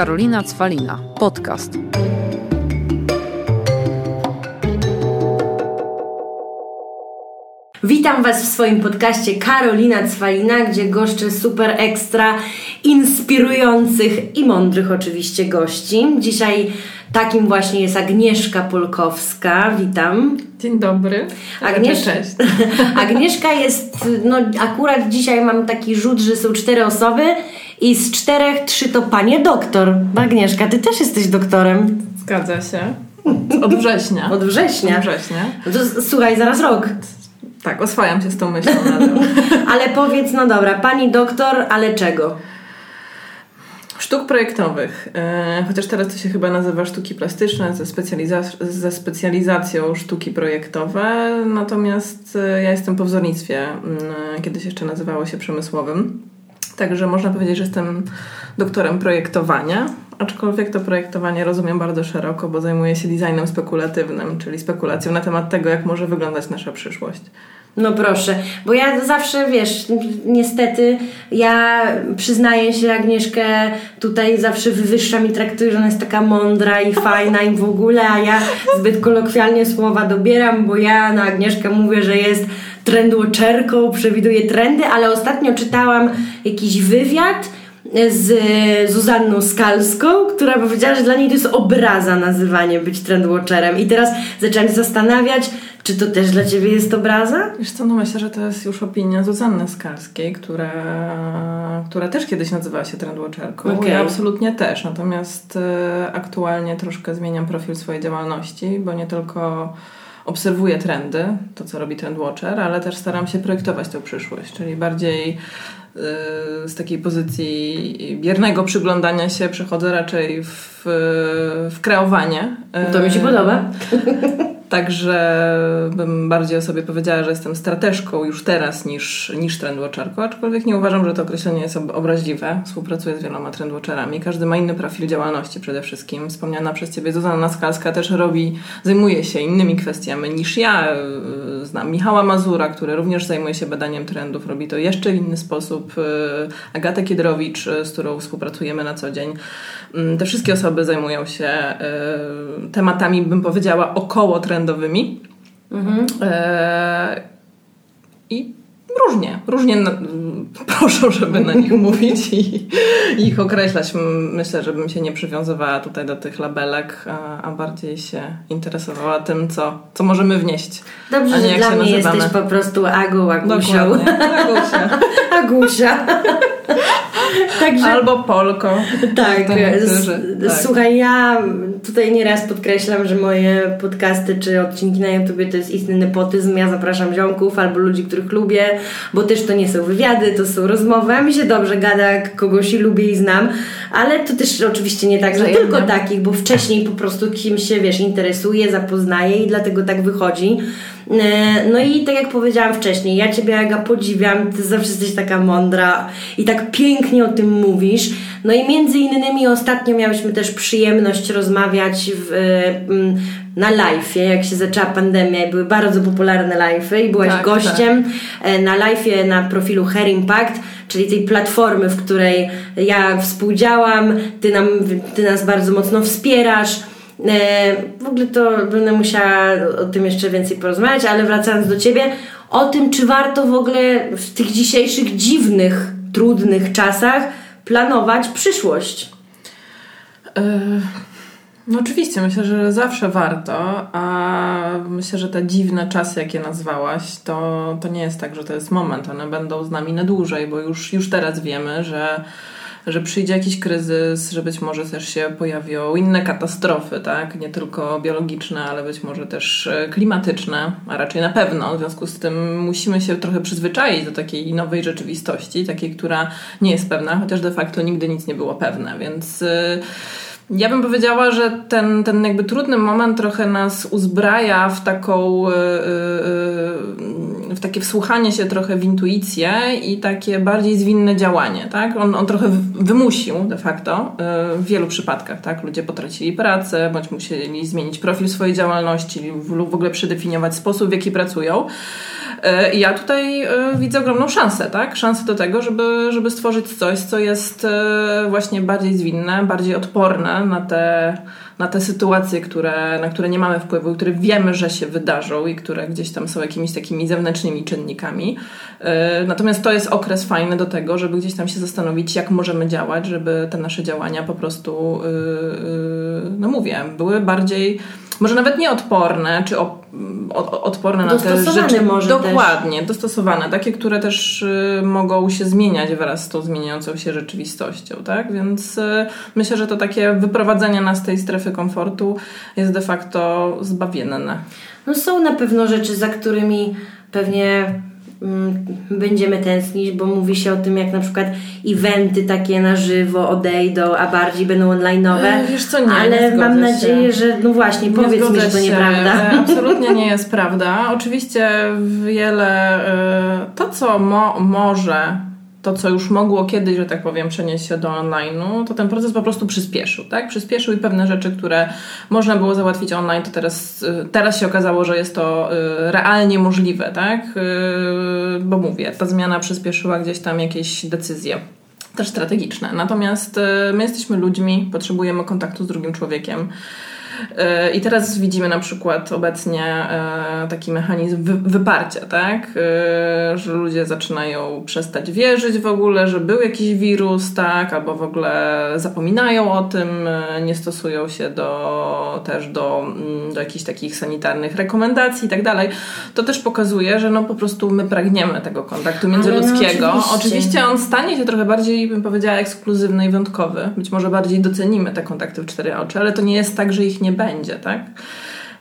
Karolina Cwalina. Podcast. Witam Was w swoim podcaście Karolina Cwalina, gdzie goszczę super ekstra, inspirujących i mądrych oczywiście gości. Dzisiaj takim właśnie jest Agnieszka Polkowska. Witam. Dzień dobry. Agniesz... Cześć. Agnieszka jest, no akurat dzisiaj mam taki rzut, że są cztery osoby i z czterech trzy to panie doktor. Agnieszka, Ty też jesteś doktorem. Zgadza się. Od września. Od września. Od września. No to słuchaj, zaraz rok. Tak, oswajam się z tą myślą. Ale powiedz, no dobra, pani doktor, ale czego? Sztuk projektowych. E, chociaż teraz to się chyba nazywa sztuki plastyczne ze, specjaliza- ze specjalizacją sztuki projektowe. Natomiast e, ja jestem po wzornictwie. Mm, Kiedyś jeszcze nazywało się przemysłowym. Także można powiedzieć, że jestem doktorem projektowania, aczkolwiek to projektowanie rozumiem bardzo szeroko, bo zajmuję się designem spekulatywnym, czyli spekulacją na temat tego, jak może wyglądać nasza przyszłość. No proszę, bo ja zawsze, wiesz, niestety ja przyznaję się Agnieszkę tutaj zawsze wywyższam i traktuję, że ona jest taka mądra i fajna i w ogóle, a ja zbyt kolokwialnie słowa dobieram, bo ja na Agnieszkę mówię, że jest trendwatcherką, przewiduje trendy, ale ostatnio czytałam jakiś wywiad z Zuzanną Skalską, która powiedziała, że dla niej to jest obraza nazywanie być trendwatcherem i teraz zaczęłam się zastanawiać, czy to też dla Ciebie jest obraza? Wiesz co, no myślę, że to jest już opinia Zuzanny Skalskiej, która, która też kiedyś nazywała się trendwatcherką. Okej. Ja absolutnie też, natomiast e, aktualnie troszkę zmieniam profil swojej działalności, bo nie tylko obserwuję trendy, to co robi Trendwatcher, ale też staram się projektować tę przyszłość, czyli bardziej e, z takiej pozycji biernego przyglądania się przechodzę raczej w, w kreowanie. To mi się podoba. Także bym bardziej o sobie powiedziała, że jestem strateżką już teraz niż, niż trendwatcherką, aczkolwiek nie uważam, że to określenie jest ob- obraźliwe. Współpracuję z wieloma trendwatcherami. Każdy ma inny profil działalności przede wszystkim. Wspomniana przez Ciebie Zuzanna Skalska też robi, zajmuje się innymi kwestiami niż ja. Znam Michała Mazura, który również zajmuje się badaniem trendów. Robi to jeszcze w inny sposób. Agatę Kiedrowicz, z którą współpracujemy na co dzień. Yy, Te wszystkie osoby zajmują się yy, tematami, bym powiedziała, około trendowymi. E, I różnie, różnie na, proszą, żeby na nich mówić i, i ich określać. Myślę, żebym się nie przywiązywała tutaj do tych labelek, a, a bardziej się interesowała tym, co, co możemy wnieść. Dobrze, nie że dla mnie nazywamy. jesteś po prostu Agą Agusią. Agusia. Agusia. Także Albo Polko. tak, s- tak. słuchaj, ja tutaj nieraz podkreślam, że moje podcasty czy odcinki na YouTubie to jest istny nepotyzm. Ja zapraszam ziomków albo ludzi, których lubię, bo też to nie są wywiady, to są rozmowy. A mi się dobrze gada, jak kogoś i lubię i znam, ale to też oczywiście nie tak, że tylko takich, bo wcześniej po prostu kimś się, wiesz, interesuje, zapoznaje i dlatego tak wychodzi. E, No i tak jak powiedziałam wcześniej, ja Ciebie Aga podziwiam, Ty zawsze jesteś taka mądra i tak pięknie o tym mówisz. No i między innymi ostatnio miałyśmy też przyjemność rozmawiać w, mm, na live'ie, jak się zaczęła pandemia i były bardzo popularne live'y i byłaś Tak, gościem e, na live'ie na profilu Hair Impact, czyli tej platformy, w której ja współdziałam, Ty, nam, ty nas bardzo mocno wspierasz. E, W ogóle to będę musiała o tym jeszcze więcej porozmawiać, ale wracając do Ciebie, o tym, czy warto w ogóle w tych dzisiejszych dziwnych, trudnych czasach planować przyszłość. E, No oczywiście, myślę, że zawsze warto, a myślę, że te dziwne czasy, jakie nazwałaś, to, to nie jest tak, że to jest moment. One będą z nami na dłużej, bo już, już teraz wiemy, że, że przyjdzie jakiś kryzys, że być może też się pojawią inne katastrofy, tak? Nie tylko biologiczne, ale być może też e, klimatyczne, a raczej na pewno. W związku z tym musimy się trochę przyzwyczaić do takiej nowej rzeczywistości, takiej, która nie jest pewna, chociaż de facto nigdy nic nie było pewne, więc... e, Ja bym powiedziała, że ten, ten jakby trudny moment trochę nas uzbraja w taką, yy, yy, w takie wsłuchanie się trochę w intuicję i takie bardziej zwinne działanie, tak? On, on trochę wymusił de facto w wielu przypadkach, tak? Ludzie potracili pracę, bądź musieli zmienić profil swojej działalności lub w ogóle przedefiniować sposób, w jaki pracują. Ja tutaj widzę ogromną szansę, tak? Szansę do tego, żeby, żeby stworzyć coś, co jest właśnie bardziej zwinne, bardziej odporne na te, na te sytuacje, które, na które nie mamy wpływu, które wiemy, że się wydarzą i które gdzieś tam są jakimiś takimi zewnętrznymi czynnikami. E, natomiast to jest okres fajny do tego, żeby gdzieś tam się zastanowić, jak możemy działać, żeby te nasze działania po prostu, e, e, no mówię, były bardziej może nawet nie odporne, czy o, o, odporne na te rzeczy. może Dokładnie, też. dostosowane. Takie, które też y, mogą się zmieniać wraz z tą zmieniającą się rzeczywistością, tak? Więc y, myślę, że to takie wyprowadzenie nas z tej strefy komfortu jest de facto zbawienne. No są na pewno rzeczy, za którymi pewnie będziemy tęsknić, bo mówi się o tym, jak na przykład eventy takie na żywo odejdą, a bardziej będą online'owe. E, wiesz co, nie, Ale nie mam nadzieję, że no właśnie, nie powiedz mi, że to nieprawda. E, absolutnie nie jest prawda. Oczywiście wiele e, to, co mo może to, co już mogło kiedyś, że tak powiem, przenieść się do online'u, to ten proces po prostu przyspieszył, tak? Przyspieszył i pewne rzeczy, które można było załatwić online, to teraz, y, teraz się okazało, że jest to y, realnie możliwe, tak? Y, bo mówię, ta zmiana przyspieszyła gdzieś tam jakieś decyzje też strategiczne. Natomiast my jesteśmy ludźmi, potrzebujemy kontaktu z drugim człowiekiem. E, I teraz widzimy na przykład obecnie e, taki mechanizm wyparcia, tak? E, że ludzie zaczynają przestać wierzyć w ogóle, że był jakiś wirus, tak? Albo w ogóle zapominają o tym, nie stosują się do, też do, mm, do jakichś takich sanitarnych rekomendacji i tak dalej. To też pokazuje, że no po prostu my pragniemy tego kontaktu międzyludzkiego. No oczywiście. oczywiście on stanie się trochę bardziej, bym powiedziała, ekskluzywny i wyjątkowy. Być może bardziej docenimy te kontakty w cztery oczy, ale to nie jest tak, że ich nie będzie będzie, tak?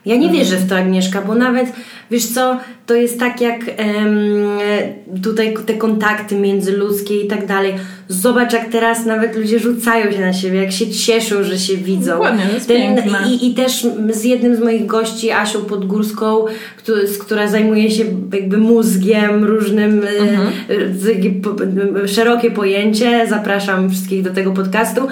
Ja nie wierzę w to, Agnieszka, bo nawet, wiesz co, to jest tak jak um, tutaj te kontakty międzyludzkie i tak dalej. Zobacz, jak teraz nawet ludzie rzucają się na siebie, jak się cieszą, że się widzą. Dokładnie, to jest Ten, i, I też z jednym z moich gości, Asią Podgórską, który, która zajmuje się jakby mózgiem, różnym, e, mhm. szerokie pojęcie. Zapraszam wszystkich do tego podcastu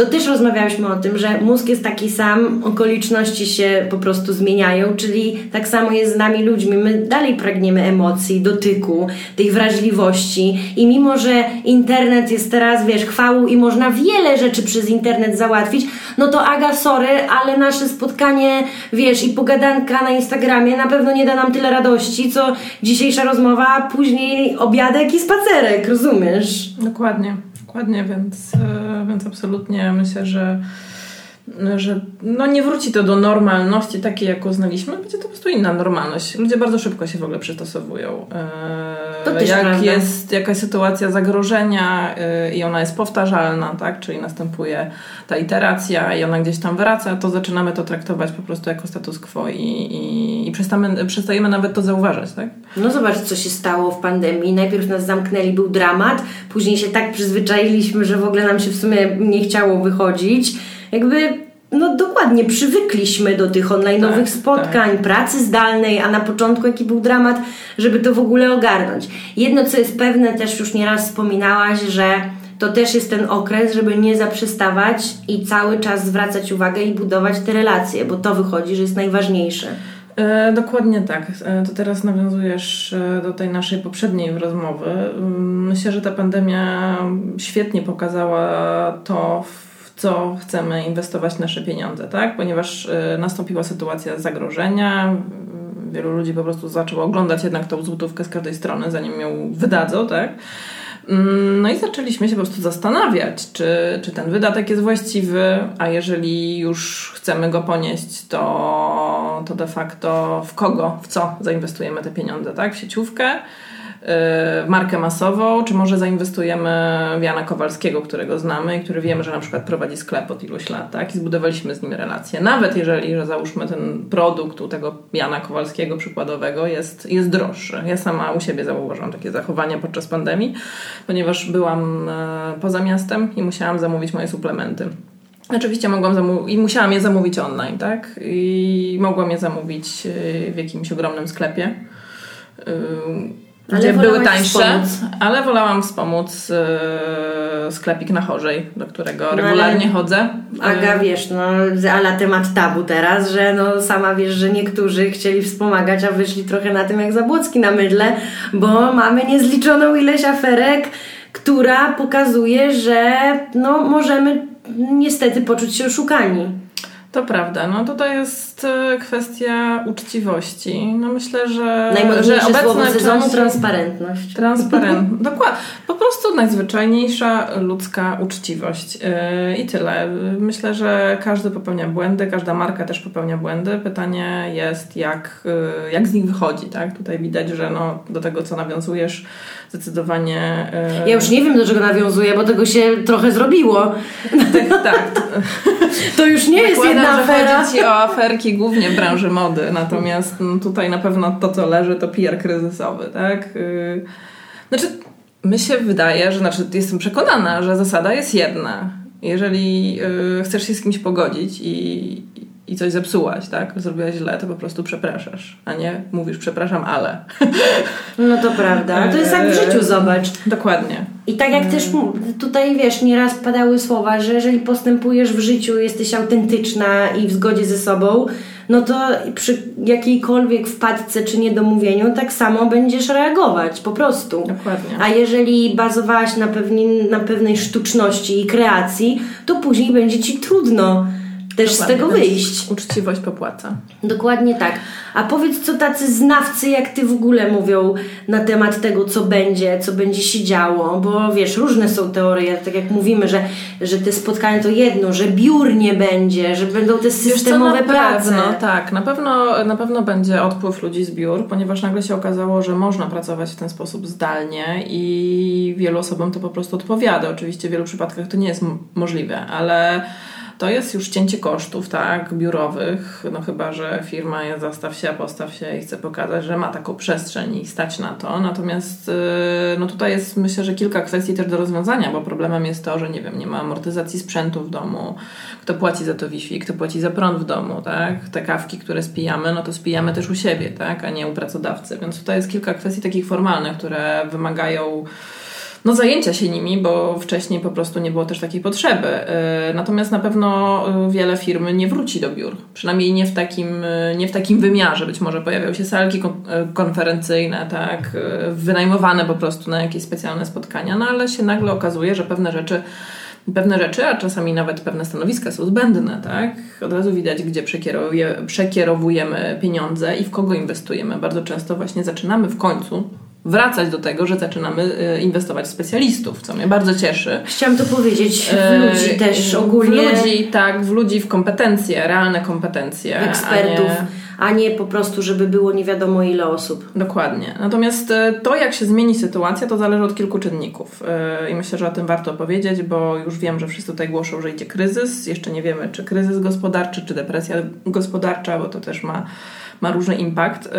to też rozmawiałyśmy o tym, że mózg jest taki sam, okoliczności się po prostu zmieniają, czyli tak samo jest z nami ludźmi. My dalej pragniemy emocji, dotyku, tej wrażliwości i mimo, że internet jest teraz, wiesz, chwałą i można wiele rzeczy przez internet załatwić, no to Aga, sorry, ale nasze spotkanie, wiesz, i pogadanka na Instagramie na pewno nie da nam tyle radości, co dzisiejsza rozmowa, później obiadek i spacerek, rozumiesz? Dokładnie. Dokładnie, więc, e, więc absolutnie myślę, że że no nie wróci to do normalności takiej, jaką znaliśmy, będzie to po prostu inna normalność. Ludzie bardzo szybko się w ogóle przystosowują. E, to też Jak prawda. jest jakaś sytuacja zagrożenia e, i ona jest powtarzalna, tak? czyli następuje ta iteracja i ona gdzieś tam wraca, to zaczynamy to traktować po prostu jako status quo i, i, i przestamy, przestajemy nawet to zauważać. Tak? No zobacz, co się stało w pandemii. Najpierw nas zamknęli, był dramat, później się tak przyzwyczailiśmy, że w ogóle nam się w sumie nie chciało wychodzić jakby no dokładnie, przywykliśmy do tych online'owych tak, spotkań, tak. pracy zdalnej, a na początku jaki był dramat, żeby to w ogóle ogarnąć. Jedno, co jest pewne, też już nieraz wspominałaś, że to też jest ten okres, żeby nie zaprzestawać i cały czas zwracać uwagę i budować te relacje, bo to wychodzi, że jest najważniejsze. E, dokładnie tak. E, to teraz nawiązujesz e, do tej naszej poprzedniej rozmowy. Mm, myślę, że ta pandemia świetnie pokazała to, co chcemy inwestować nasze pieniądze, tak? Ponieważ y, nastąpiła sytuacja zagrożenia, wielu ludzi po prostu zaczęło oglądać jednak tą złotówkę z każdej strony, zanim ją wydadzą, tak? Mm, no i zaczęliśmy się po prostu zastanawiać, czy, czy ten wydatek jest właściwy, a jeżeli już chcemy go ponieść, to, to de facto w kogo, w co zainwestujemy te pieniądze, tak? W sieciówkę, markę masową, czy może zainwestujemy w Jana Kowalskiego, którego znamy i który wiemy, że na przykład prowadzi sklep od iluś lat, tak? I zbudowaliśmy z nim relację. Nawet jeżeli, że załóżmy ten produkt u tego Jana Kowalskiego przykładowego jest, jest droższy. Ja sama u siebie zauważyłam takie zachowania podczas pandemii, ponieważ byłam e, poza miastem i musiałam zamówić moje suplementy Oczywiście mogłam zamówić i musiałam je zamówić online, tak? I mogłam je zamówić y, w jakimś ogromnym sklepie. Ale były tańsze, wspomóc. ale wolałam wspomóc y, sklepik na Chorzej, do którego No ale- regularnie chodzę. Aga, Y, wiesz, no, ala temat tabu teraz, że no sama wiesz, że niektórzy chcieli wspomagać, a wyszli trochę na tym jak Zabłocki na mydle, bo mamy niezliczoną ilość aferek, która pokazuje, że no możemy niestety poczuć się oszukani. To prawda. No tutaj jest y, kwestia uczciwości. No myślę, że, że Najmodniejsze obecne słowo sezonu transparentność. Transparent. Dokładnie. Po prostu najzwyczajniejsza ludzka uczciwość. Yy, I tyle. Myślę, że każdy popełnia błędy, każda marka też popełnia błędy. Pytanie jest, jak, yy, jak z nich wychodzi. Tak? Tutaj widać, że no, do tego, co nawiązujesz, zdecydowanie. yy, Ja już nie wiem, do czego nawiązuję, bo tego się trochę zrobiło. tak, tak. To już nie jest jedna afera. chodzi Ci o aferki głównie w branży mody, natomiast no, tutaj na pewno to, co leży, to PR kryzysowy, tak? Yy, Znaczy, my się wydaje, że znaczy jestem przekonana, że zasada jest jedna. Jeżeli yy, chcesz się z kimś pogodzić i, i coś zepsułaś, tak? Zrobiłaś źle, to po prostu przepraszasz, a nie mówisz przepraszam, ale. No to prawda. To jest jak w życiu, zobacz. Dokładnie. I tak jak też mu- tutaj wiesz, nieraz padały słowa, że jeżeli postępujesz w życiu, jesteś autentyczna i w zgodzie ze sobą, no to przy jakiejkolwiek wpadce czy niedomówieniu tak samo będziesz reagować, po prostu. Dokładnie. A jeżeli bazowałaś na, pewni, na pewnej sztuczności i kreacji, to później będzie ci trudno też z Dokładnie, tego więc wyjść. Uczciwość popłaca. Dokładnie tak. A powiedz, co tacy znawcy jak ty w ogóle mówią na temat tego, co będzie, co będzie się działo, bo wiesz, różne są teorie, tak jak mówimy, że, że te spotkania to jedno, że biur nie będzie, że będą te Wiesz co, systemowe na prace. Pewno, tak, na pewno, na pewno będzie odpływ ludzi z biur, ponieważ nagle się okazało, że można pracować w ten sposób zdalnie i wielu osobom to po prostu odpowiada. Oczywiście w wielu przypadkach to nie jest możliwe, ale to jest już cięcie kosztów, tak, biurowych, no chyba, że firma zastaw się, postaw się i chce pokazać, że ma taką przestrzeń i stać na to. Natomiast yy, no tutaj jest myślę, że kilka kwestii też do rozwiązania, bo problemem jest to, że nie wiem, nie ma amortyzacji sprzętu w domu, kto płaci za to Wi-Fi, kto płaci za prąd w domu, tak? Te kawki, które spijamy, no to spijamy też u siebie, tak? A nie u pracodawcy. Więc tutaj jest kilka kwestii takich formalnych, które wymagają no zajęcia się nimi, bo wcześniej po prostu nie było też takiej potrzeby. Yy, Natomiast na pewno yy, wiele firm nie wróci do biur. Przynajmniej nie w takim, yy, nie w takim wymiarze. Być może pojawią się salki kon- konferencyjne, tak, wynajmowane po prostu na jakieś specjalne spotkania, no ale się nagle okazuje, że pewne rzeczy pewne rzeczy, a czasami nawet pewne stanowiska są zbędne, tak? Od razu widać, gdzie przekierowujemy pieniądze i w kogo inwestujemy. Bardzo często właśnie zaczynamy w końcu wracać do tego, że zaczynamy y, inwestować w specjalistów, co mnie bardzo cieszy. Chciałam to powiedzieć, w E, ludzi też w ogólnie, ludzi, tak, w ludzi, w kompetencje, realne kompetencje. a ekspertów, nie- a nie po prostu, żeby było nie wiadomo ile osób. Dokładnie. Natomiast e, to, jak się zmieni sytuacja, to zależy od kilku czynników. E, I myślę, że o tym warto powiedzieć, bo już wiem, że wszyscy tutaj głoszą, że idzie kryzys. Jeszcze nie wiemy, czy kryzys gospodarczy, czy depresja gospodarcza, bo to też ma, ma różny impact e,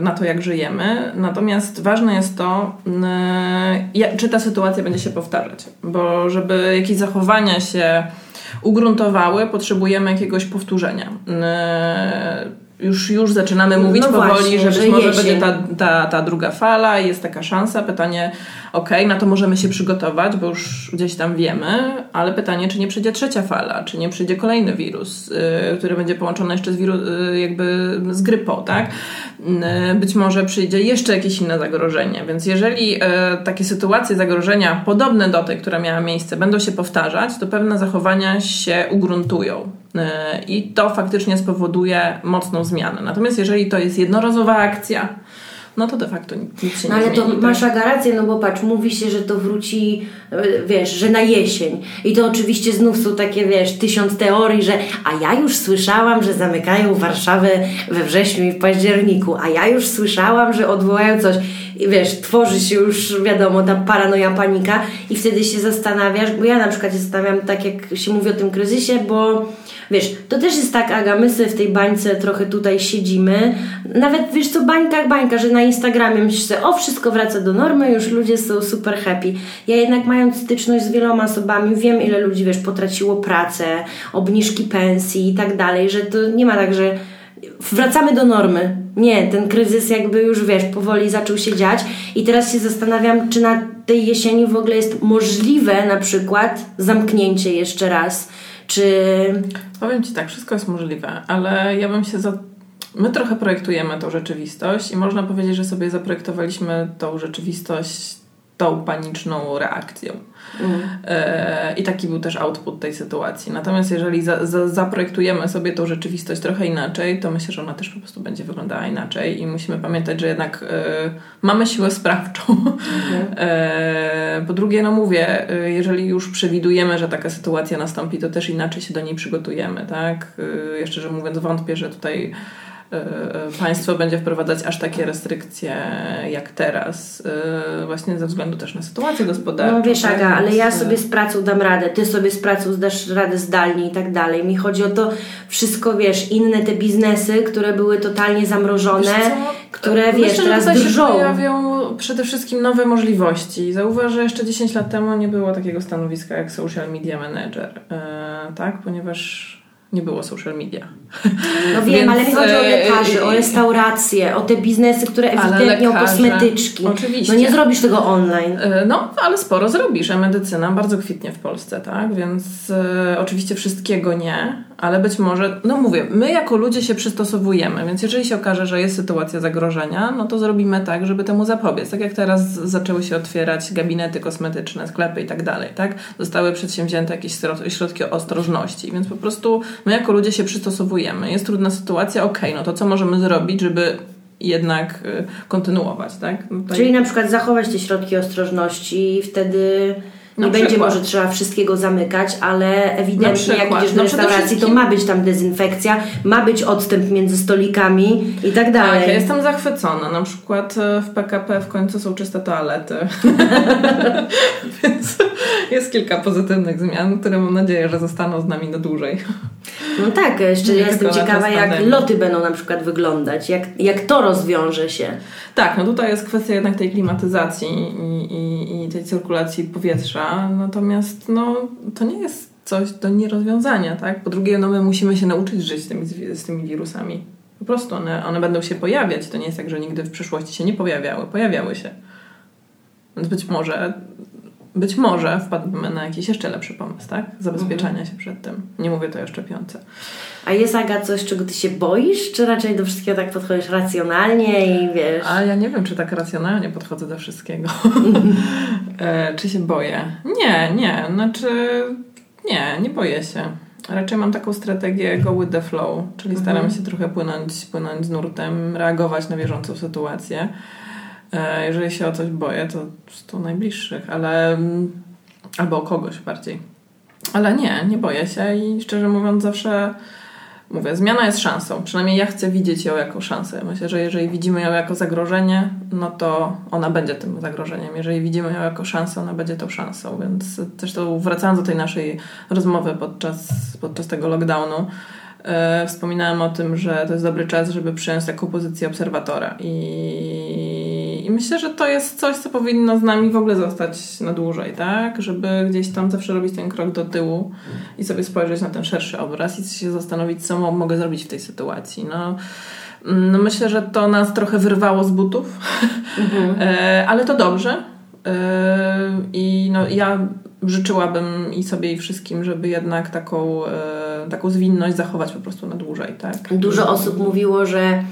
na to, jak żyjemy. Natomiast ważne jest to, czy ta sytuacja będzie się powtarzać. Bo żeby jakieś zachowania się ugruntowały, potrzebujemy jakiegoś powtórzenia. Już, już zaczynamy mówić No powoli, właśnie, że być że może będzie ta, ta, ta druga fala, jest taka szansa. Pytanie, okej, na to możemy się przygotować, bo już gdzieś tam wiemy, ale pytanie, czy nie przyjdzie trzecia fala, czy nie przyjdzie kolejny wirus, y, który będzie połączony jeszcze z, wiru, y, jakby z grypą, tak? Y, być może przyjdzie jeszcze jakieś inne zagrożenie, więc jeżeli y, takie sytuacje zagrożenia podobne do tej, która miała miejsce, będą się powtarzać, to pewne zachowania się ugruntują. Y, I to faktycznie spowoduje mocną zmianę. Natomiast jeżeli to jest jednorazowa akcja, no to de facto nic się No nie ale zmieni. to masz Aga rację, no bo patrz, mówi się, że to wróci, e, wiesz, że na jesień. I to oczywiście znów są takie, wiesz, tysiąc teorii, że a ja już słyszałam, że zamykają Warszawę we wrześniu i w październiku, a ja już słyszałam, że odwołają coś. i wiesz, tworzy się już, wiadomo, ta paranoja, panika i wtedy się zastanawiasz, bo ja na przykład się zastanawiam, tak jak się mówi o tym kryzysie, bo wiesz, to też jest tak, Aga, my sobie w tej bańce trochę tutaj siedzimy, nawet wiesz co, bańka jak bańka, że na Instagramie sobie, o wszystko wraca do normy, już ludzie są super happy. Ja jednak mając styczność z wieloma osobami, wiem ile ludzi, wiesz, potraciło pracę, obniżki pensji i tak dalej, że to nie ma tak, że wracamy do normy. Nie, ten kryzys jakby już wiesz, powoli zaczął się dziać i teraz się zastanawiam, czy na tej jesieni w ogóle jest możliwe na przykład zamknięcie jeszcze raz, czy... Powiem Ci tak, wszystko jest możliwe, ale ja bym się za... My trochę projektujemy tą rzeczywistość i można powiedzieć, że sobie zaprojektowaliśmy tą rzeczywistość tą paniczną reakcją. Mm. E, I taki był też output tej sytuacji. Natomiast jeżeli za, za, zaprojektujemy sobie tą rzeczywistość trochę inaczej, to myślę, że ona też po prostu będzie wyglądała inaczej i musimy pamiętać, że jednak e, mamy siłę sprawczą. Mm. E, po drugie, no mówię, jeżeli już przewidujemy, że taka sytuacja nastąpi, to też inaczej się do niej przygotujemy, tak? Jeszcze, że mówiąc, wątpię, że tutaj państwo będzie wprowadzać aż takie restrykcje jak teraz, e, właśnie ze względu też na sytuację gospodarczą. No wiesz Aga, ale ja sobie z pracą dam radę, ty sobie z pracą zdasz radę zdalnie i tak dalej. Mi chodzi o to wszystko, wiesz, inne te biznesy, które były totalnie zamrożone, które wiesz, Myślę, teraz że drżą. się pojawią przede wszystkim nowe możliwości. Zauważ, że jeszcze 10 lat temu nie było takiego stanowiska jak social media manager, tak? Ponieważ nie było social media. No wiem, Więc, ale mi chodzi o e, lekarzy, o restauracje, o te biznesy, które ewidentnie o kosmetyczki. Oczywiście. No nie zrobisz tego online. E, no, ale sporo zrobisz, a medycyna bardzo kwitnie w Polsce, tak? Więc e, oczywiście wszystkiego nie, ale być może, no mówię, my jako ludzie się przystosowujemy, więc jeżeli się okaże, że jest sytuacja zagrożenia, no to zrobimy tak, żeby temu zapobiec. Tak jak teraz zaczęły się otwierać gabinety kosmetyczne, sklepy i tak dalej, tak? Zostały przedsięwzięte jakieś środki ostrożności, więc po prostu my jako ludzie się przystosowujemy. Jest trudna sytuacja, okej, okay, no to co możemy zrobić, żeby jednak y, kontynuować, tak? No. Czyli na przykład zachować te środki ostrożności i wtedy nie będzie może trzeba wszystkiego zamykać, ale ewidentnie jak idziesz do no restauracji, to ma być tam dezynfekcja, ma być odstęp między stolikami i tak dalej. Tak, ja jestem zachwycona. Na przykład e, w PKP w końcu są czyste toalety. Więc jest kilka pozytywnych zmian, które mam nadzieję, że zostaną z nami na dłużej. No tak, jeszcze nie jestem ciekawa, jak loty będą na przykład wyglądać, jak, jak to rozwiąże się. Tak, no tutaj jest kwestia jednak tej klimatyzacji i, i, i tej cyrkulacji powietrza, natomiast no, to nie jest coś do nierozwiązania, tak? Po drugie, no my musimy się nauczyć żyć z tymi, z tymi wirusami. Po prostu one, one będą się pojawiać. To nie jest tak, że nigdy w przyszłości się nie pojawiały. Pojawiały się. Więc być może być może wpadniemy na jakiś jeszcze lepszy pomysł, tak? Zabezpieczania mhm. się przed tym. Nie mówię to o szczepionce. A jest Aga coś, czego ty się boisz? Czy raczej do wszystkiego tak podchodzisz racjonalnie i wiesz? A ja nie wiem, czy tak racjonalnie podchodzę do wszystkiego. e, czy się boję? Nie, nie. Znaczy, nie, nie boję się. Raczej mam taką strategię go with the flow, czyli mhm. staram się trochę płynąć, płynąć z nurtem, reagować na bieżącą sytuację. E, jeżeli się o coś boję, to to najbliższych, ale mm, albo o kogoś bardziej. Ale nie, nie boję się i szczerze mówiąc zawsze mówię, zmiana jest szansą. Przynajmniej ja chcę widzieć ją jako szansę. Myślę, że jeżeli widzimy ją jako zagrożenie, no to ona będzie tym zagrożeniem. Jeżeli widzimy ją jako szansę, ona będzie tą szansą. Więc też to wracając do tej naszej rozmowy podczas, podczas tego lockdownu, e, wspominałem o tym, że to jest dobry czas, żeby przyjąć taką pozycję obserwatora i myślę, że to jest coś, co powinno z nami w ogóle zostać na dłużej, tak? Żeby gdzieś tam zawsze robić ten krok do tyłu i sobie spojrzeć na ten szerszy obraz i się zastanowić, co mogę zrobić w tej sytuacji. No, mm, no myślę, że to nas trochę wyrwało z butów, mhm. E, ale to dobrze. E, I no, ja życzyłabym i sobie i wszystkim, żeby jednak taką, e, taką zwinność zachować po prostu na dłużej. Tak? Dużo osób mówiło, że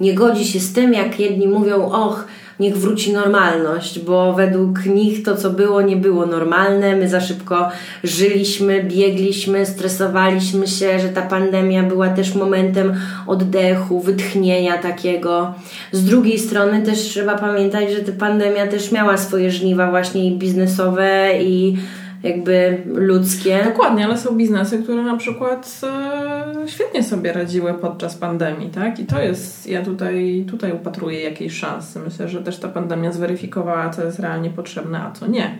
nie godzi się z tym, jak jedni mówią, och, niech wróci normalność, bo według nich to, co było, nie było normalne. My za szybko żyliśmy, biegliśmy, stresowaliśmy się, że ta pandemia była też momentem oddechu, wytchnienia takiego. Z drugiej strony też trzeba pamiętać, że ta pandemia też miała swoje żniwa właśnie i biznesowe i jakby ludzkie. Dokładnie, ale są biznesy, które na przykład e, świetnie sobie radziły podczas pandemii, tak? I to jest, ja tutaj, tutaj upatruję jakiejś szansy. Myślę, że też ta pandemia zweryfikowała, co jest realnie potrzebne, a co nie.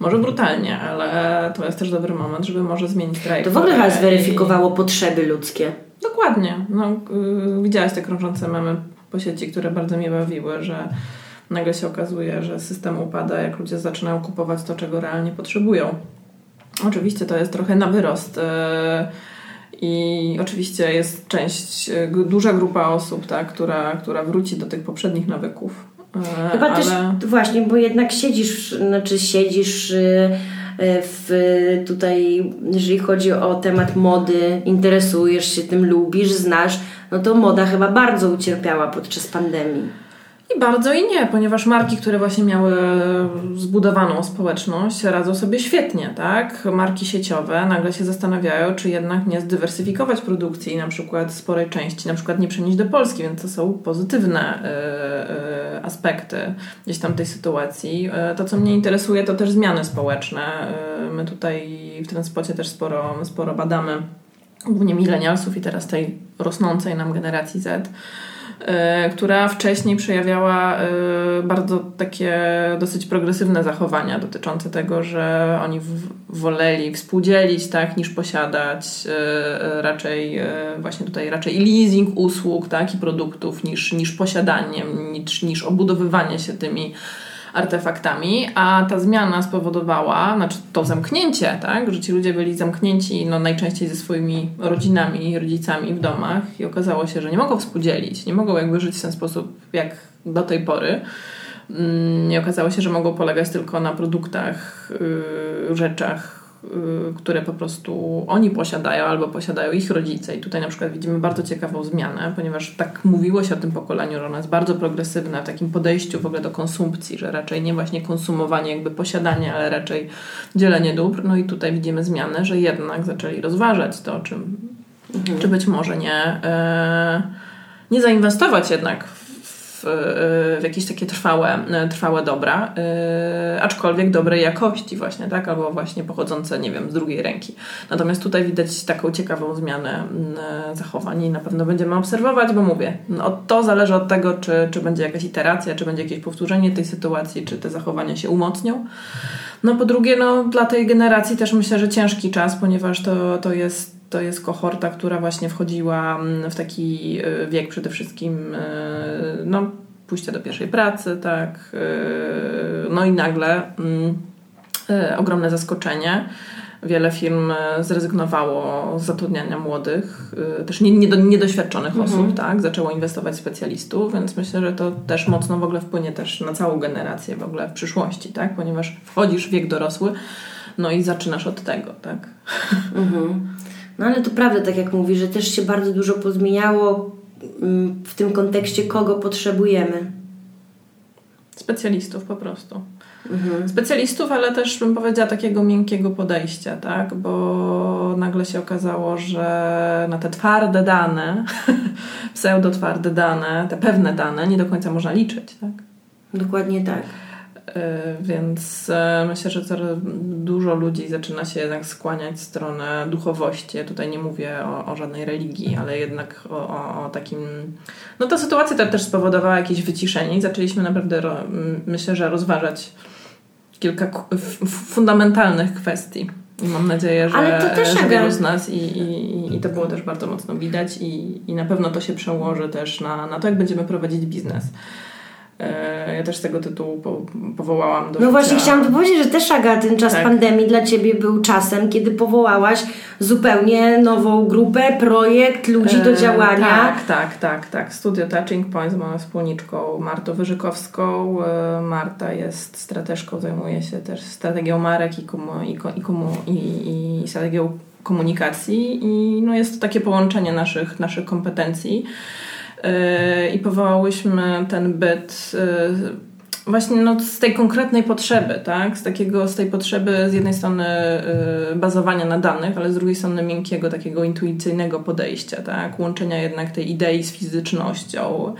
Może brutalnie, ale to jest też dobry moment, żeby może zmienić trajektorię. To w ogóle chyba zweryfikowało i... potrzeby ludzkie. Dokładnie. No, yy, widziałaś te krążące mamy po sieci, które bardzo mnie bawiły, że nagle się okazuje, że system upada, jak ludzie zaczynają kupować to, czego realnie potrzebują. Oczywiście to jest trochę na wyrost. Yy, I oczywiście jest część, duża grupa osób, tak, która, która wróci do tych poprzednich nawyków. Yy, Chyba ale... też właśnie, bo jednak siedzisz, znaczy siedzisz w, tutaj, jeżeli chodzi o temat mody, interesujesz się tym, lubisz, znasz, no to moda chyba bardzo ucierpiała podczas pandemii. I bardzo i nie, ponieważ marki, które właśnie miały zbudowaną społeczność, radzą sobie świetnie, tak? Marki sieciowe nagle się zastanawiają, czy jednak nie zdywersyfikować produkcji, na przykład sporej części, na przykład nie przenieść do Polski, więc to są pozytywne y, y, aspekty gdzieś tam tej sytuacji. Y, to, co mnie interesuje, to też zmiany społeczne. My tutaj w tym spocie też sporo, sporo badamy głównie milenialsów i teraz tej rosnącej nam generacji Z która wcześniej przejawiała e, bardzo takie dosyć progresywne zachowania dotyczące tego, że oni woleli współdzielić tak, niż posiadać e, raczej właśnie tutaj raczej leasing usług tak, i produktów niż, niż posiadaniem, niż, niż obudowywanie się tymi artefaktami, a ta zmiana spowodowała, znaczy to zamknięcie, tak, że ci ludzie byli zamknięci no, najczęściej ze swoimi rodzinami, rodzicami w domach i okazało się, że nie mogą współdzielić, nie mogą jakby żyć w ten sposób jak do tej pory. Mm, I okazało się, że mogą polegać tylko na produktach, yy, rzeczach, Y, które po prostu oni posiadają albo posiadają ich rodzice. I tutaj na przykład widzimy bardzo ciekawą zmianę, ponieważ tak mówiło się o tym pokoleniu, że ono jest bardzo progresywne w takim podejściu w ogóle do konsumpcji, że raczej nie właśnie konsumowanie, jakby posiadanie, ale raczej dzielenie dóbr. No i tutaj widzimy zmianę, że jednak zaczęli rozważać to, czym, mhm. czy być może nie, yy, nie zainwestować jednak w w, jakieś takie trwałe, trwałe dobra, yy, aczkolwiek dobrej jakości właśnie, tak? Albo właśnie pochodzące, nie wiem, z drugiej ręki. Natomiast tutaj widać taką ciekawą zmianę yy, zachowań i na pewno będziemy obserwować, bo mówię, no, to zależy od tego, czy, czy będzie jakaś iteracja, czy będzie jakieś powtórzenie tej sytuacji, czy te zachowania się umocnią. No po drugie, no dla tej generacji też myślę, że ciężki czas, ponieważ to, to jest to jest kohorta, która właśnie wchodziła mm, w taki y, wiek przede wszystkim y, no, pójścia do pierwszej pracy, tak. Y, no i nagle mm, ogromne zaskoczenie. Wiele firm zrezygnowało z zatrudniania młodych, też niedoświadczonych mhm. osób, tak? Zaczęło inwestować w specjalistów, więc myślę, że to też mocno w ogóle wpłynie też na całą generację w ogóle w przyszłości, tak? Ponieważ wchodzisz w wiek dorosły, no i zaczynasz od tego, tak? Mhm. No ale to prawda, tak jak mówisz, że też się bardzo dużo pozmieniało mm, w tym kontekście, kogo potrzebujemy. Specjalistów po prostu. Mhm. Specjalistów, ale też bym powiedziała takiego miękkiego podejścia, tak? Bo nagle się okazało, że na te twarde dane, pseudo-twarde dane, te pewne dane nie do końca można liczyć, tak? Dokładnie tak. E, więc e, myślę, że coraz dużo ludzi zaczyna się jednak skłaniać w stronę duchowości. Ja tutaj nie mówię o, o żadnej religii, ale jednak o, o, o, takim. No ta sytuacja też spowodowała jakieś wyciszenie i zaczęliśmy naprawdę, myślę, że rozważać kilka fundamentalnych kwestii. I mam nadzieję, że, Ale to też że wielu z nas i, i, i to było też bardzo mocno widać i, i na pewno to się przełoży też na, na to, jak będziemy prowadzić biznes. E, ja też z tego tytułu po, powołałam do No właśnie chciałam powiedzieć, że też Aga, ten czas tak. pandemii dla Ciebie był czasem, kiedy powołałaś zupełnie nową grupę, projekt, ludzi do e, działania. tak, tak, tak, tak. Studio Touching Point z moją wspólniczką Martą Wyżykowską. E, Marta jest strateżką, zajmuje się też strategią marek i, komu, i, i, komu, i, i strategią komunikacji i no jest to takie połączenie naszych, naszych kompetencji i powołałyśmy ten byt y, właśnie no, z tej konkretnej potrzeby, tak? Z, takiego, z tej potrzeby z jednej strony y, bazowania na danych, ale z drugiej strony miękkiego, takiego intuicyjnego podejścia, tak? Łączenia jednak tej idei z fizycznością.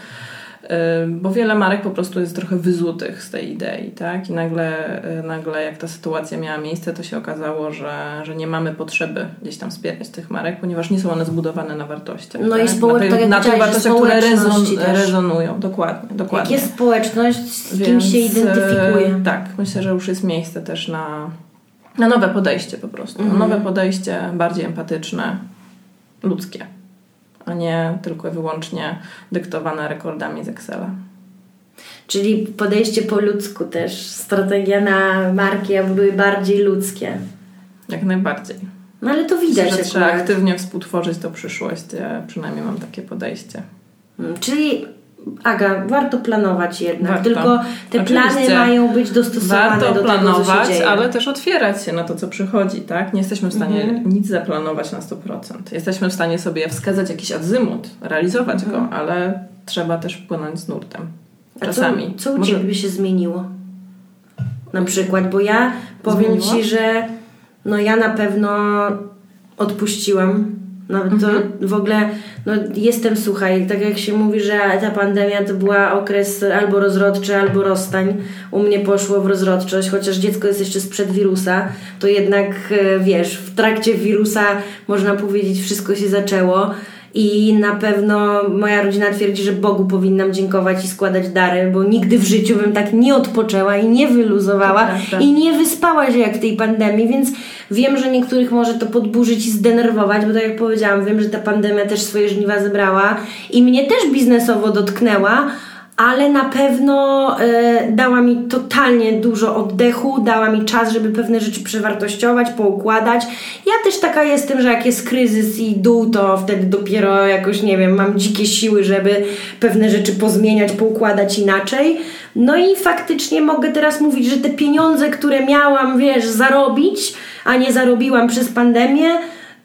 Bo wiele marek po prostu jest trochę wyzutych z tej idei, tak? I nagle, y, nagle jak ta sytuacja miała miejsce, to się okazało, że, że nie mamy potrzeby gdzieś tam wspierać tych marek, ponieważ nie są one zbudowane na wartościach. No tak? i społecz- na, tak jak na tych wartościach, które rezon, rezonują. Dokładnie, dokładnie. Jak jest społeczność, z kim Więc, się identyfikuje. e, Tak, myślę, że już jest miejsce też na, na nowe podejście po prostu. Mhm. Nowe podejście, bardziej empatyczne, ludzkie, a nie tylko i wyłącznie dyktowane rekordami z Excela. Czyli podejście po ludzku też, strategia na marki, aby były bardziej ludzkie. Jak najbardziej. No ale to Myślę, widać że trzeba aktywnie współtworzyć tą przyszłość. Ja przynajmniej mam takie podejście. Mm, Czyli Aga, warto planować jednak, Warto. tylko te plany Oczywiście. mają być dostosowane Warto do tego, co się planować, dzieje. ale też otwierać się na to, co przychodzi, tak? Nie jesteśmy w stanie Mhm. nic zaplanować na 100%. Jesteśmy w stanie sobie wskazać jakiś azymut, realizować Mhm. go, ale trzeba też wpłynąć z nurtem. A Czasami. Co, co u Może- Ciebie by się zmieniło? Na przykład, bo ja powiem Zmieniło? Ci, że no ja na pewno odpuściłam. Nawet to Mhm. w ogóle, no jestem, słuchaj, tak jak się mówi, że ta pandemia to była okres albo rozrodczy, albo rozstań. U mnie poszło w rozrodczość, chociaż dziecko jest jeszcze sprzed wirusa, to jednak, e, wiesz, w trakcie wirusa, można powiedzieć, wszystko się zaczęło. I na pewno moja rodzina twierdzi, że Bogu powinnam dziękować i składać dary, bo nigdy w życiu bym tak nie odpoczęła i nie wyluzowała i nie wyspała się jak w tej pandemii, więc wiem, że niektórych może to podburzyć i zdenerwować, bo tak jak powiedziałam, wiem, że ta pandemia też swoje żniwa zebrała i mnie też biznesowo dotknęła, ale na pewno e, dała mi totalnie dużo oddechu, dała mi czas, żeby pewne rzeczy przewartościować, poukładać. Ja też taka jestem, że jak jest kryzys i dół, to wtedy dopiero jakoś, nie wiem, mam dzikie siły, żeby pewne rzeczy pozmieniać, poukładać inaczej. No i faktycznie mogę teraz mówić, że te pieniądze, które miałam, wiesz, zarobić, a nie zarobiłam przez pandemię,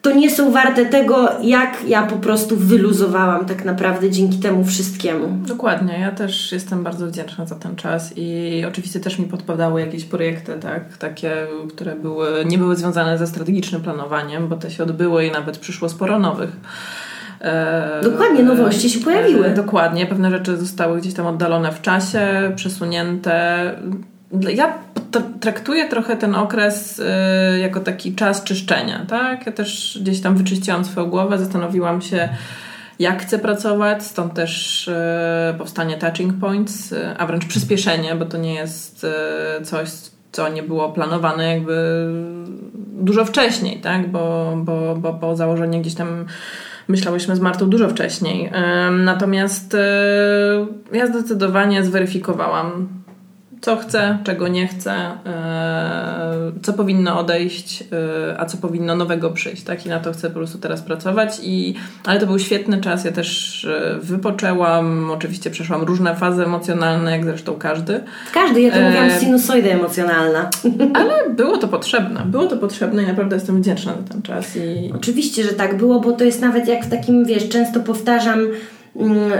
to nie są warte tego, jak ja po prostu wyluzowałam tak naprawdę dzięki temu wszystkiemu. Dokładnie, ja też jestem bardzo wdzięczna za ten czas i oczywiście też mi podpadały jakieś projekty, tak, takie, które były, nie były związane ze strategicznym planowaniem, bo te się odbyły i nawet przyszło sporo nowych. E, Dokładnie, nowości się pojawiły. E, dokładnie, pewne rzeczy zostały gdzieś tam oddalone w czasie, przesunięte. Ja traktuję trochę ten okres y, jako taki czas czyszczenia, tak? Ja też gdzieś tam wyczyściłam swoją głowę, zastanowiłam się, jak chcę pracować, stąd też y, powstanie touching points, y, a wręcz przyspieszenie, bo to nie jest coś, co nie było planowane jakby dużo wcześniej, tak? Bo, bo, bo, bo założenie gdzieś tam myślałyśmy z Martą dużo wcześniej. Natomiast ja zdecydowanie zweryfikowałam, co chcę, czego nie chcę, y, co powinno odejść, y, a co powinno nowego przyjść. Tak? I na to chcę po prostu teraz pracować. I, ale to był świetny czas. Ja też y, wypoczęłam, oczywiście przeszłam różne fazy emocjonalne, jak zresztą każdy. Każdy, ja to E, mówiłam, sinusoida emocjonalna. Ale było to potrzebne. Było to potrzebne i naprawdę jestem wdzięczna za ten czas. I, Oczywiście, że tak było, bo to jest nawet jak w takim, wiesz, często powtarzam,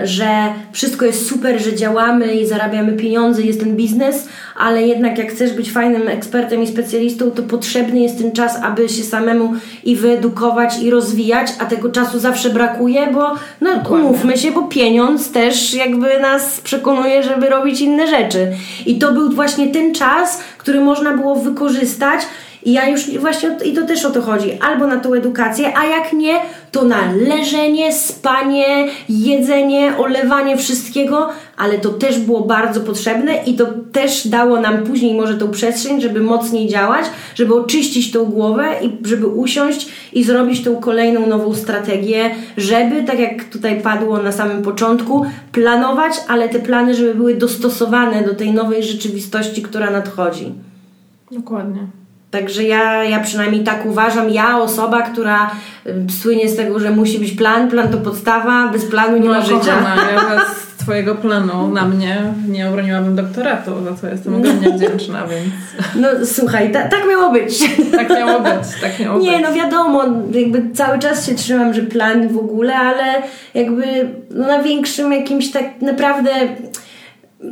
że wszystko jest super, że działamy i zarabiamy pieniądze, jest ten biznes, ale jednak jak chcesz być fajnym ekspertem i specjalistą, to potrzebny jest ten czas, aby się samemu i wyedukować i rozwijać, a tego czasu zawsze brakuje, bo no umówmy się, bo pieniądz też jakby nas przekonuje, żeby robić inne rzeczy. I to był właśnie ten czas, który można było wykorzystać. I ja już właśnie, i to też o to chodzi, albo na tą edukację, a jak nie, to na leżenie, spanie, jedzenie, olewanie wszystkiego, ale to też było bardzo potrzebne i to też dało nam później może tą przestrzeń, żeby mocniej działać, żeby oczyścić tą głowę i żeby usiąść i zrobić tą kolejną nową strategię, żeby, tak jak tutaj padło na samym początku, planować, ale te plany, żeby były dostosowane do tej nowej rzeczywistości, która nadchodzi. Dokładnie. Także ja, ja przynajmniej tak uważam. Ja, osoba, która słynie z tego, że musi być plan, plan to podstawa, bez planu nie ma życia. kochana, ja bez Twojego planu na mnie nie obroniłabym doktoratu, za co jestem ogromnie wdzięczna, więc No słuchaj, ta, tak miało być. tak miało być, tak miało Nie, być. no wiadomo, jakby cały czas się trzymam, że plan w ogóle, ale jakby no na większym jakimś tak naprawdę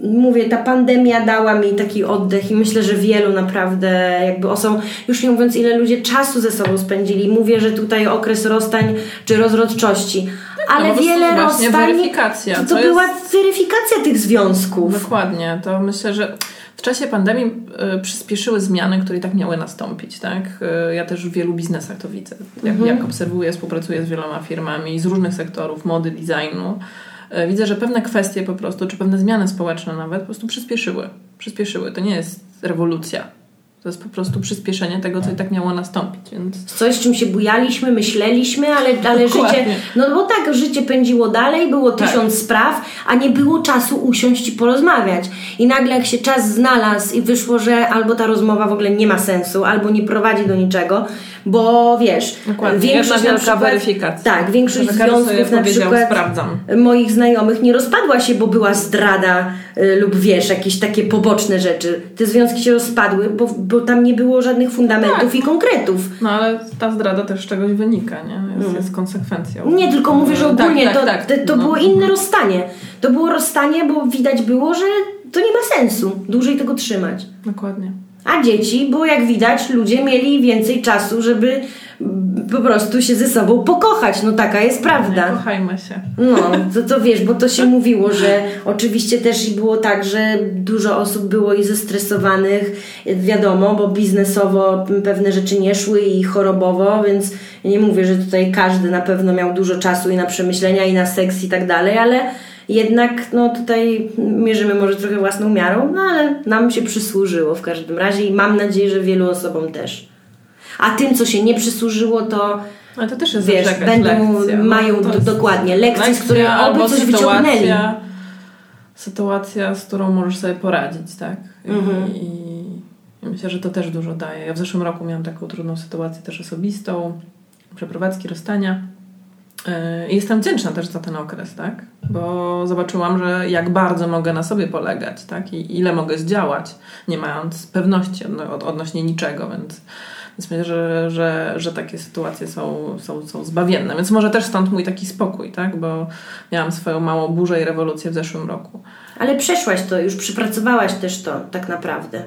mówię, ta pandemia dała mi taki oddech i myślę, że wielu naprawdę jakby osobom, już nie mówiąc ile ludzie czasu ze sobą spędzili, mówię, że tutaj okres rozstań czy rozrodczości, ale no, wiele rozstań weryfikacja. to, to była jest- weryfikacja tych związków. Dokładnie, to myślę, że w czasie pandemii y, przyspieszyły zmiany, które i tak miały nastąpić, tak? Y, ja też w wielu biznesach to widzę. Jak, Mhm. jak obserwuję, współpracuję z wieloma firmami z różnych sektorów, mody, designu, widzę, że pewne kwestie po prostu, czy pewne zmiany społeczne nawet po prostu przyspieszyły. Przyspieszyły. To nie jest rewolucja. To jest po prostu przyspieszenie tego, co i tak miało nastąpić, więc Coś, czym się bujaliśmy, myśleliśmy, ale, ale Dokładnie. życie, no bo tak, życie pędziło dalej, było Tak. tysiąc spraw, a nie było czasu usiąść i porozmawiać. I nagle jak się czas znalazł i wyszło, że albo ta rozmowa w ogóle nie ma sensu, albo nie prowadzi do niczego, bo wiesz, Dokładnie. Jedna wielka weryfikacja. Tak, większość związków na przykład sprawdzam. moich znajomych nie rozpadła się, bo była zdrada lub wiesz, jakieś takie poboczne rzeczy. Te związki się rozpadły, bo, bo tam nie było żadnych fundamentów Tak. i konkretów. No ale ta zdrada też z czegoś wynika, nie? Jest, jest konsekwencją. Mm. Nie, tylko mówię, że Tak, ogólnie tak, to, tak. to, to No. było inne rozstanie. To było rozstanie, bo widać było, że to nie ma sensu dłużej tego trzymać. Dokładnie. A dzieci, bo jak widać, ludzie mieli więcej czasu, żeby mm, po prostu się ze sobą pokochać. No taka jest prawda. Kochajmy się. No, to, to wiesz, bo to się mówiło, że oczywiście też i było tak, że dużo osób było i zestresowanych, wiadomo, bo biznesowo pewne rzeczy nie szły i chorobowo, więc nie mówię, że tutaj każdy na pewno miał dużo czasu i na przemyślenia, i na seks i tak dalej, ale jednak no tutaj mierzymy może trochę własną miarą, no ale nam się przysłużyło w każdym razie i mam nadzieję, że wielu osobom też. A tym, co się nie przysłużyło, to Ale to też jest Wiesz, będą- lekcja. mają to do- jest dokładnie lekcje, z lekcja oby albo coś wyciągnęli. sytuacja, sytuacja, z którą możesz sobie poradzić, tak? I, Mhm. i, I myślę, że to też dużo daje. Ja w zeszłym roku miałam taką trudną sytuację też osobistą, przeprowadzki, rozstania. I jestem wdzięczna też za ten okres, tak? Bo zobaczyłam, że jak bardzo mogę na sobie polegać, tak? I ile mogę zdziałać, nie mając pewności odno- od, odnośnie niczego, więc, więc myślę, że, że, że takie sytuacje są, są, są zbawienne. Więc może też stąd mój taki spokój, tak? Bo miałam swoją małą burzę i rewolucję w zeszłym roku. Ale przeszłaś to, już przypracowałaś też to tak naprawdę.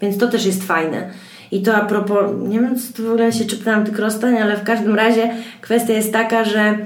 Więc to też jest fajne. I to a propos, nie wiem, co tu w ogóle się czytałam tych rozstań, ale w każdym razie kwestia jest taka, że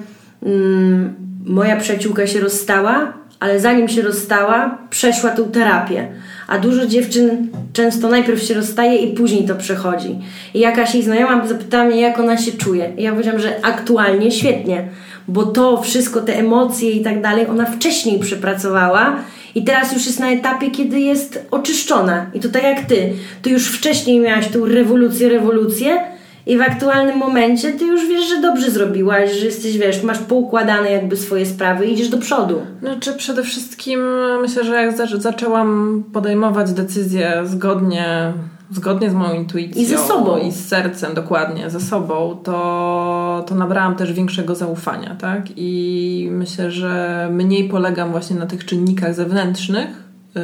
mm, moja przyjaciółka się rozstała, ale zanim się rozstała, przeszła tą terapię. A dużo dziewczyn często najpierw się rozstaje i później to przechodzi. I jakaś jej znajoma zapytała mnie, jak ona się czuje. I ja powiedziałam, że aktualnie świetnie, bo to wszystko, te emocje i tak dalej, ona wcześniej przepracowała i teraz już jest na etapie, kiedy jest oczyszczona. I to tak jak ty. Ty już wcześniej miałaś tą rewolucję, rewolucję i w aktualnym momencie ty już wiesz, że dobrze zrobiłaś, że jesteś, wiesz, masz poukładane jakby swoje sprawy i idziesz do przodu. Znaczy przede wszystkim myślę, że jak zaczę- zaczęłam podejmować decyzje zgodnie, zgodnie z moją intuicją I ze sobą. i z sercem dokładnie, ze sobą, to, to nabrałam też większego zaufania, tak? I myślę, że mniej polegam właśnie na tych czynnikach zewnętrznych, yy,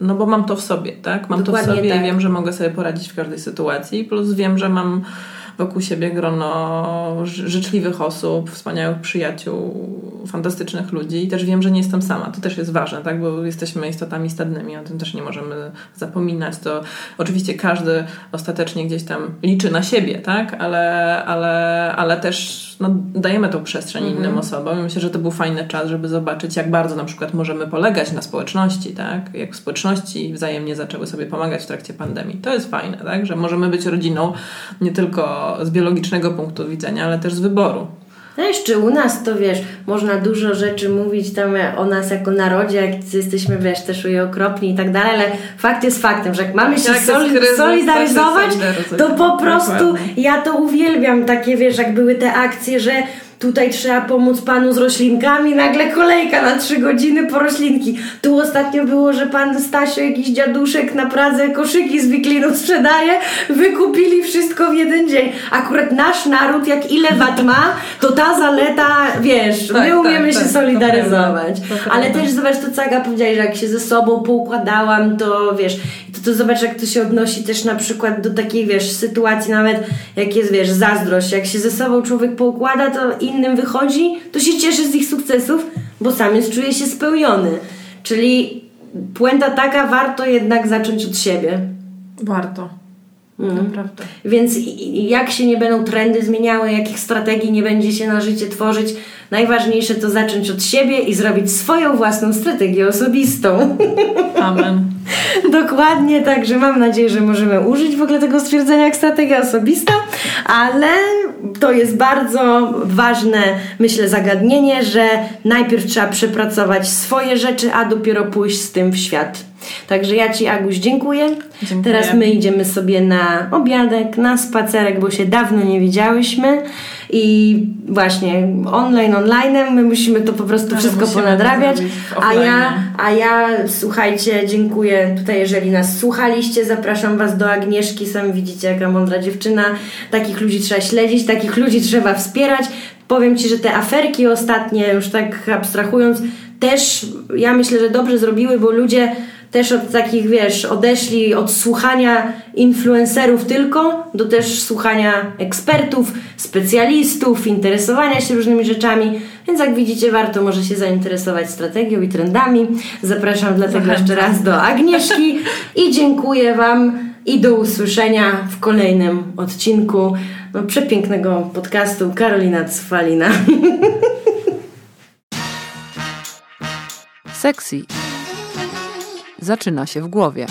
no bo mam to w sobie, tak? Mam to Dokładnie w sobie tak. i wiem, że mogę sobie poradzić w każdej sytuacji, plus wiem, że mam wokół siebie grono ży- życzliwych osób, wspaniałych przyjaciół, fantastycznych ludzi i też wiem, że nie jestem sama. To też jest ważne, tak? bo jesteśmy istotami stadnymi, o tym też nie możemy zapominać. To oczywiście każdy ostatecznie gdzieś tam liczy na siebie, tak? ale, ale, ale też no, dajemy tą przestrzeń innym osobom i myślę, że to był fajny czas, żeby zobaczyć, jak bardzo na przykład możemy polegać na społeczności, tak? jak społeczności wzajemnie zaczęły sobie pomagać w trakcie pandemii. To jest fajne, tak? że możemy być rodziną nie tylko z biologicznego punktu widzenia, ale też z wyboru. No jeszcze u nas to wiesz, można dużo rzeczy mówić tam o nas jako narodzie, jak jesteśmy wiesz, też okropni i tak dalej, ale fakt jest faktem, że jak mamy się soli- solidaryzować, to po prostu ja to uwielbiam, takie wiesz, jak były te akcje, że tutaj trzeba pomóc panu z roślinkami, nagle kolejka na trzy godziny po roślinki. Tu ostatnio było, że pan Stasio, jakiś dziaduszek na Pradze koszyki z wiklinu sprzedaje, wykupili wszystko w jeden dzień. Akurat nasz naród, jak ile wat ma, to ta zaleta, wiesz, Tak, my umiemy tak, się tak, solidaryzować. Ale też zobacz to, co Aga powiedziałeś, że jak się ze sobą poukładałam, to wiesz, to, zobacz, jak to się odnosi też na przykład do takiej, wiesz, sytuacji nawet, jak jest, wiesz, zazdrość. Jak się ze sobą człowiek poukłada, to innym wychodzi, to się cieszy z ich sukcesów, bo sam jest, czuje się spełniony. Czyli puenta taka, warto jednak zacząć od siebie. Warto. Mm. Naprawdę. Więc jak się nie będą trendy zmieniały, jakich strategii nie będzie się na życie tworzyć, najważniejsze to zacząć od siebie i zrobić swoją własną strategię osobistą. Amen. Dokładnie, także mam nadzieję, że możemy użyć w ogóle tego stwierdzenia jak strategia osobista, ale to jest bardzo ważne, myślę, zagadnienie, że najpierw trzeba przepracować swoje rzeczy, a dopiero pójść z tym w świat. Także ja Ci, Aguś, dziękuję. Dziękuję. Teraz my idziemy sobie na obiadek, na spacerek, bo się dawno nie widziałyśmy i właśnie online, online'em my musimy to po prostu Ale wszystko ponadrabiać, a ja, a ja, słuchajcie, dziękuję. Tutaj, jeżeli nas słuchaliście, zapraszam Was do Agnieszki, sami widzicie, jaka mądra dziewczyna, takich ludzi trzeba śledzić, takich ludzi trzeba wspierać. Powiem Ci, że te aferki ostatnie, już tak abstrahując, też ja myślę, że dobrze zrobiły, bo ludzie też od takich, wiesz, odeszli od słuchania influencerów tylko do też słuchania ekspertów, specjalistów, interesowania się różnymi rzeczami. Więc jak widzicie, warto może się zainteresować strategią i trendami. Zapraszam dlatego Zachęcam. jeszcze raz do Agnieszki i dziękuję Wam i do usłyszenia w kolejnym odcinku no, przepięknego podcastu Karolina Cwalina. Sexy zaczyna się w głowie.